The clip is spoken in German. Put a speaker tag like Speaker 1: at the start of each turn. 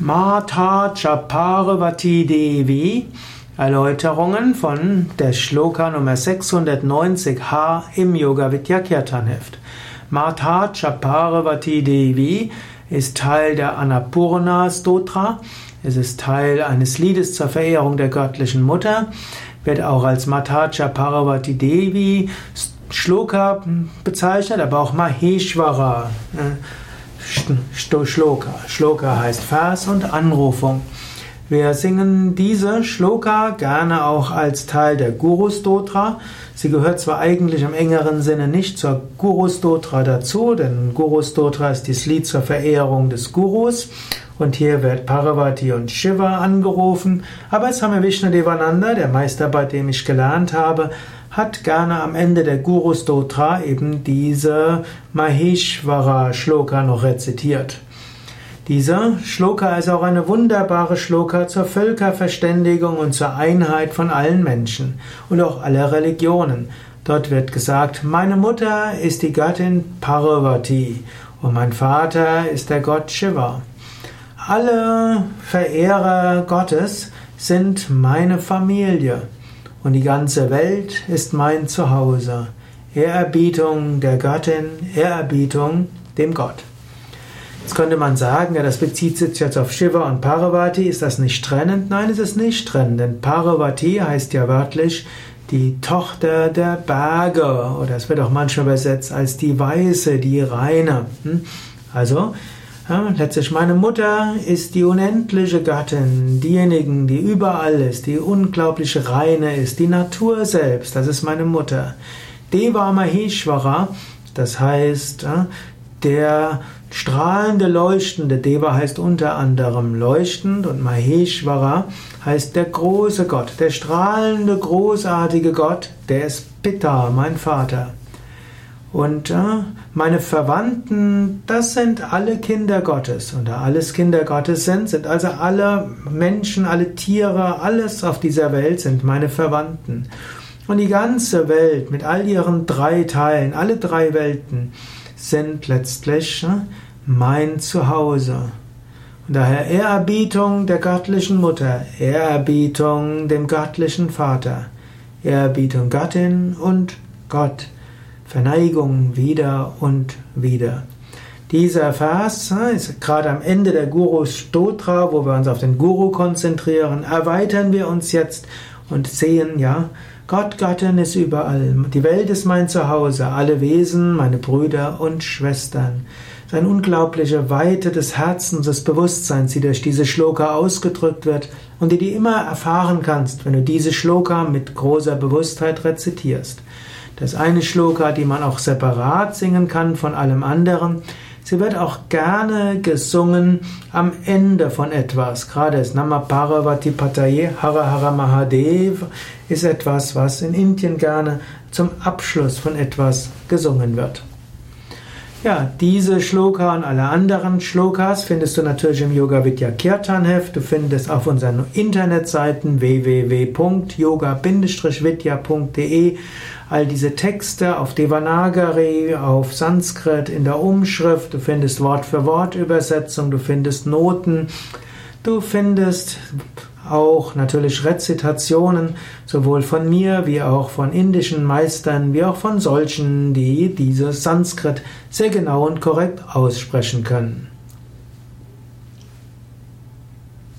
Speaker 1: Mata Chaparvati Devi Erläuterungen von der Shloka Nummer 690h im Yoga Vidya Kirtan Heft. Mata Chaparvati Devi ist Teil der Annapurna Stotra. Es ist Teil eines Liedes zur Verehrung der göttlichen Mutter. Wird auch als Mata Chaparvati Devi Shloka bezeichnet, aber auch Maheshwara. Shloka. Shloka heißt Vers und Anrufung. Wir singen diese Shloka gerne auch als Teil der Guru Stotra. Sie gehört zwar eigentlich im engeren Sinne nicht zur Guru Stotra dazu, denn Guru Stotra ist das Lied zur Verehrung des Gurus und hier wird Parvati und Shiva angerufen, aber es haben wir Vishnu Devananda, der Meister, bei dem ich gelernt habe, hat gerne am Ende der Guru Stotra eben diese Maheshwara Shloka noch rezitiert. Dieser Shloka ist auch eine wunderbare Shloka zur Völkerverständigung und zur Einheit von allen Menschen und auch aller Religionen. Dort wird gesagt, meine Mutter ist die Göttin Parvati und mein Vater ist der Gott Shiva. Alle Verehrer Gottes sind meine Familie und die ganze Welt ist mein Zuhause. Ehrerbietung der Göttin, Ehrerbietung dem Gott. Jetzt könnte man sagen, ja, das bezieht sich jetzt auf Shiva und Parvati. Ist das nicht trennend? Nein, es ist nicht trennend, denn Parvati heißt ja wörtlich die Tochter der Berge oder es wird auch manchmal übersetzt als die Weiße, die Reine. Hm? Also, ja, letztlich meine Mutter ist die unendliche Gattin, diejenigen, die überall ist, die unglaublich reine ist, die Natur selbst, das ist meine Mutter. Deva Maheshwara, das heißt, der strahlende, leuchtende, Deva heißt unter anderem leuchtend und Maheshwara heißt der große Gott, der strahlende, großartige Gott, der ist Pitta, mein Vater. Und äh, meine Verwandten, das sind alle Kinder Gottes. Und da alles Kinder Gottes sind, sind also alle Menschen, alle Tiere, alles auf dieser Welt sind meine Verwandten. Und die ganze Welt mit all ihren drei Teilen, alle drei Welten, sind letztlich äh, mein Zuhause. Und daher Ehrerbietung der göttlichen Mutter, Ehrerbietung dem göttlichen Vater, Ehrerbietung Gattin und Gott. Verneigung wieder und wieder. Dieser Vers ist gerade am Ende der Guru Stotra, wo wir uns auf den Guru konzentrieren, erweitern wir uns jetzt und sehen, ja, Gott, Göttin ist überall. Die Welt ist mein Zuhause, alle Wesen, meine Brüder und Schwestern. Es ist eine unglaubliche Weite des Herzens, des Bewusstseins, die durch diese Shloka ausgedrückt wird und die du immer erfahren kannst, wenn du diese Shloka mit großer Bewusstheit rezitierst. Das eine Shloka, die man auch separat singen kann von allem anderen. Sie wird auch gerne gesungen am Ende von etwas. Gerade das Nama Parvati Pataye Hara Hara Mahadev ist etwas, was in Indien gerne zum Abschluss von etwas gesungen wird. Ja, diese Shloka und alle anderen Shlokas findest du natürlich im Yoga Vidya Kirtan Heft. Du findest auf unseren Internetseiten www.yoga-vidya.de all diese Texte auf Devanagari, auf Sanskrit, in der Umschrift. Du findest Wort für Wort Übersetzung, du findest Noten, du findest auch natürlich Rezitationen, sowohl von mir wie auch von indischen Meistern, wie auch von solchen, die dieses Sanskrit sehr genau und korrekt aussprechen können.